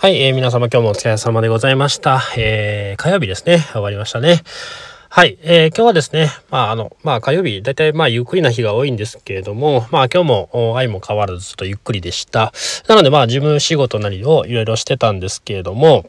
はい、えー、皆様今日もお疲れ様でございました。えー、火曜日ですね。終わりましたね。はい、えー、今日はですね、まああの、まあ火曜日、だいたいまあゆっくりな日が多いんですけれども、まあ今日も愛も変わらずちょっとゆっくりでした。なのでまあ事務仕事なりをいろいろしてたんですけれども、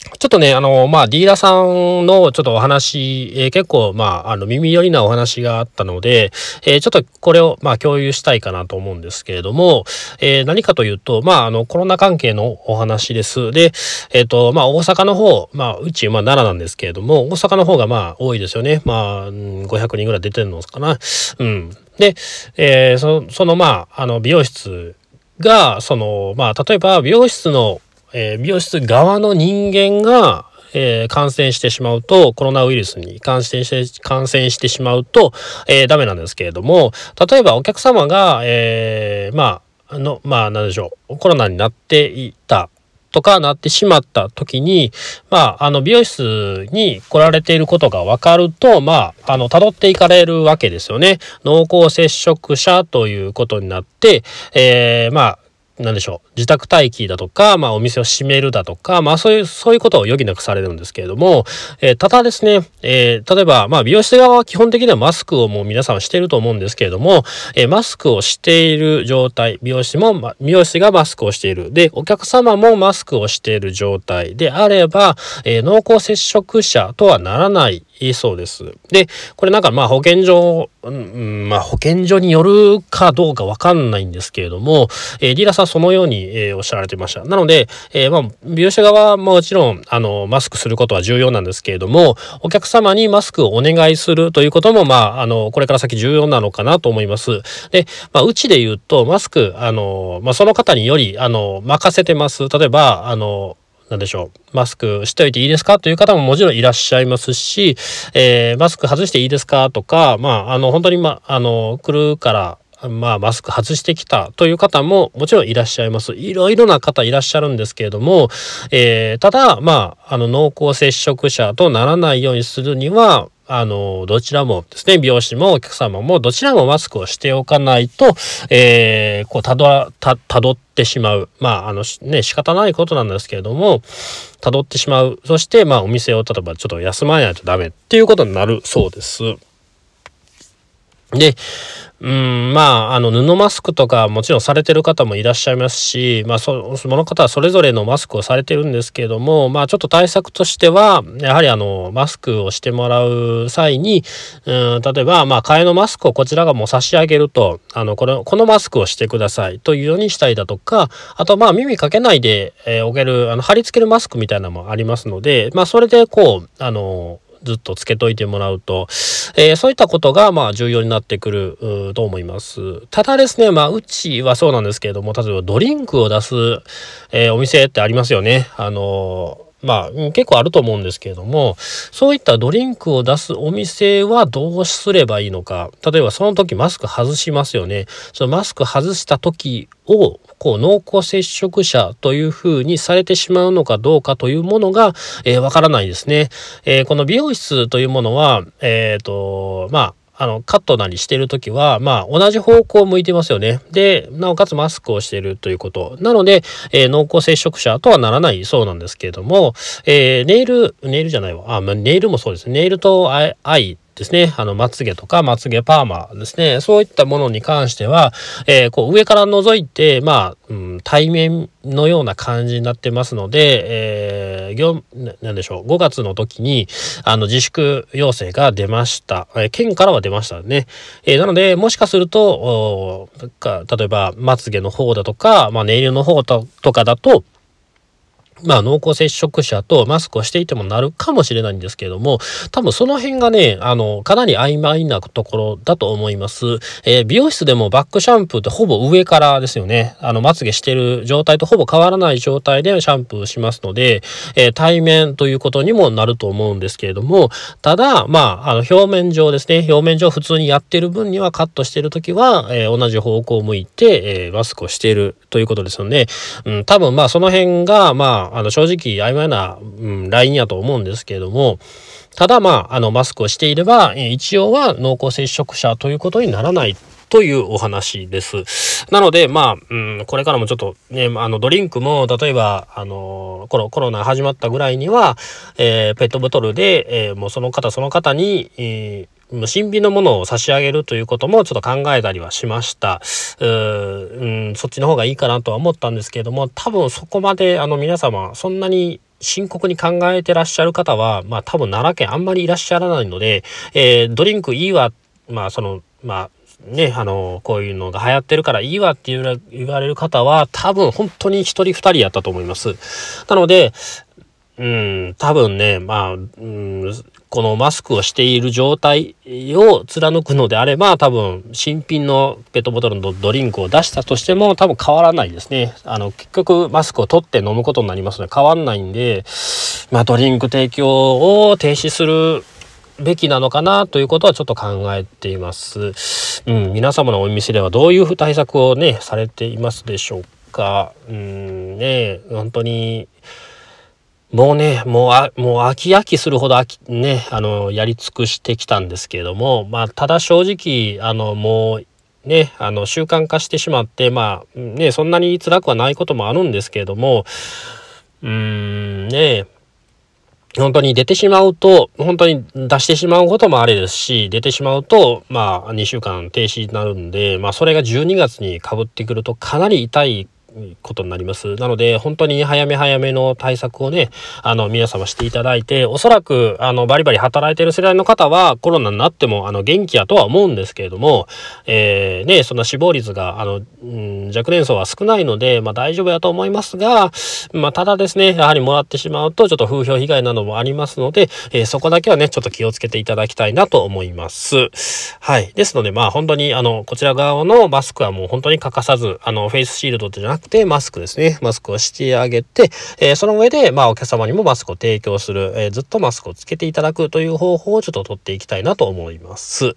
ちょっとね、あの、まあ、ディーラーさんのちょっとお話、えー、結構、まあ、あの、耳寄りなお話があったので、えー、ちょっとこれを、まあ、共有したいかなと思うんですけれども、えー、何かというと、まあ、あの、コロナ関係のお話です。で、えっ、と、まあ、大阪の方、まあ、うち、まあ、奈良なんですけれども、大阪の方が、まあ、多いですよね。まあ、500人ぐらい出てるのかな。うん。で、えそのその、まあ、あの、美容室が、その、まあ、例えば、美容室のえー、美容室側の人間が、えー、感染してしまうと、コロナウイルスに感染して、感染してしまうと、えー、ダメなんですけれども、例えばお客様が、えー、まあ、あの、まあ、なんでしょう、コロナになっていたとかなってしまった時に、まあ、あの、美容室に来られていることが分かると、まあ、あの、辿っていかれるわけですよね。濃厚接触者ということになって、えー、まあ、何でしょう、自宅待機だとか、まあお店を閉めるだとか、まあそういう、そういうことを余儀なくされるんですけれども、えー、ただですね、えー、例えば、まあ美容室側は基本的にはマスクをもう皆さんはしていると思うんですけれども、えー、マスクをしている状態、美容師も、ま、美容師がマスクをしている。で、お客様もマスクをしている状態であれば、え濃厚接触者とはならないいそうです。で、これなんかまあ保健所、うん、まあ保健所によるかどうかわかんないんですけれども、えー、リーラさんそのように、えー、おっしゃられてました。なので、えー、まあ美容師側はもちろん、あの、マスクすることは重要なんですけれども、お客様にマスクをお願いするということも、まあ、あの、これから先重要なのかなと思います。で、まあ、うちで言うと、マスク、あの、まあ、その方により、あの、任せてます。例えば、あの、なんでしょう、マスクしておいていいですか？という方ももちろんいらっしゃいますし、えー、マスク外していいですか？とか、まあ、あの、本当に、ま、あの、来るから、まあ、マスク外してきたという方ももちろんいらっしゃいます。いろいろな方いらっしゃるんですけれども、えー、ただ、まあ、あの、濃厚接触者とならないようにするには、あの、どちらもですね、美容師もお客様もどちらもマスクをしておかないと、えー、こう、たど、た、たどってしまう。まあ、あの、ね、仕方ないことなんですけれども、たどってしまう。そして、まあ、お店を例えばちょっと休まないとダメっていうことになるそうです。で、うん、まあ、あの、布マスクとかもちろんされてる方もいらっしゃいますし、まあ、そ、の方はそれぞれのマスクをされてるんですけれども、まあ、ちょっと対策としては、やはりあの、マスクをしてもらう際に、うん、例えば、まあ、替えのマスクをこちらがもう差し上げると、あの、これ、このマスクをしてくださいというようにしたいだとか、あと、まあ、耳かけないで、えー、おける、あの、貼り付けるマスクみたいなのもありますので、まあ、それでこう、あの、ずっとつけといてもらうと、えー、そういったことがまあ重要になってくると思います。ただですね、まあうちはそうなんですけれども、例えばドリンクを出す、えー、お店ってありますよね。あのーまあ結構あると思うんですけれどもそういったドリンクを出すお店はどうすればいいのか。例えばその時マスク外しますよね。そのマスク外した時をこう濃厚接触者というふうにされてしまうのかどうかというものが、えー、からないですね、えー、この美容室というものはえっ、ー、とまああの、カットなりしてるときは、まあ、同じ方向を向いてますよね。で、なおかつマスクをしてるということ。なので、えー、濃厚接触者とはならないそうなんですけれども、えー、ネイル、ネイルじゃないわ。あ、まあ、ネイルもそうです。ネイルとアイですね、あの、まつげとかまつげパーマですね、そういったものに関しては、えー、こう上から覗いて、まあ、うん、対面のような感じになってますので、えー、業、なんでしょう、5月の時に、あの、自粛要請が出ました。えー、県からは出ましたね。えー、なので、もしかすると、例えば、まつげの方だとか、まあ、ネイルの方とかだと、まあ、濃厚接触者とマスクをしていてもなるかもしれないんですけれども、多分その辺がね、あの、かなり曖昧なところだと思います。えー、美容室でもバックシャンプーってほぼ上からですよね。あの、まつげしてる状態とほぼ変わらない状態でシャンプーしますので、えー、対面ということにもなると思うんですけれども、ただ、まあ、あの、表面上ですね、表面上普通にやってる分にはカットしてるときは、えー、同じ方向を向いて、えマスクをしているということですよね。うん、多分まあ、その辺が、まあ、あの正直曖昧な、うん、ラインやと思うんですけれども、ただまあ、あの、マスクをしていれば、一応は濃厚接触者ということにならないというお話です。なので、まあ、うん、これからもちょっとね、あの、ドリンクも、例えば、あの、コロコロナ始まったぐらいには、えー、ペットボトルで、えー、もうその方その方に、えー、新品のものを差し上げるということもちょっと考えたりはしました。ううん、そっちの方がいいかなとは思ったんですけれども、多分そこまであの皆様そんなに深刻に考えてらっしゃる方は、まあ多分奈良県あんまりいらっしゃらないので、えー、ドリンクいいわ、まあその、まあね、あの、こういうのが流行ってるからいいわって言われる方は多分本当に一人二人やったと思います。なので、うん、多分ね、まあ、うん、このマスクをしている状態を貫くのであれば、多分新品のペットボトルのドリンクを出したとしても多分変わらないですね。あの、結局マスクを取って飲むことになりますので変わんないんで、まあドリンク提供を停止するべきなのかなということはちょっと考えています。うん、皆様のお店ではどういう対策をね、されていますでしょうか。うんね、本当に、もうね、もうあ、もう飽き飽きするほど飽き、ね、あの、やり尽くしてきたんですけれども、まあ、ただ正直、あの、もう、ね、あの、習慣化してしまって、まあ、ね、そんなに辛くはないこともあるんですけれども、うーん、ね、本当に出てしまうと、本当に出してしまうこともあれですし、出てしまうと、まあ、2週間停止になるんで、まあ、それが12月に被ってくるとかなり痛いことになります。なので、本当に早め早めの対策をね、あの、皆様していただいて、おそらく、あの、バリバリ働いてる世代の方は、コロナになっても、あの、元気やとは思うんですけれども、えー、ね、そんな死亡率が、あの、うん、若年層は少ないので、まあ大丈夫やと思いますが、まあただですね、やはりもらってしまうと、ちょっと風評被害などもありますので、えー、そこだけはね、ちょっと気をつけていただきたいなと思います。はい。ですので、まあ本当に、あの、こちら側のマスクはもう本当に欠かさず、あの、フェイスシールドじゃなくて、マスクですね。マスクをしてあげて、えー、その上で、まあ、お客様にもマスクを提供する、えー、ずっとマスクをつけていただくという方法をちょっと取っていきたいなと思います。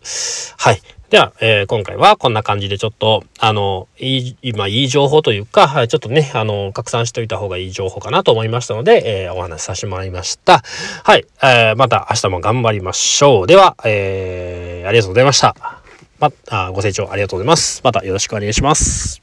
はい。では、えー、今回はこんな感じでちょっと、あの、いい、今いい情報というか、ちょっとね、あの、拡散しておいた方がいい情報かなと思いましたので、えー、お話しさせてもらいました。はい、えー、また明日も頑張りましょう。では、えー、ありがとうございました。ま、あご清聴ありがとうございます。またよろしくお願いします。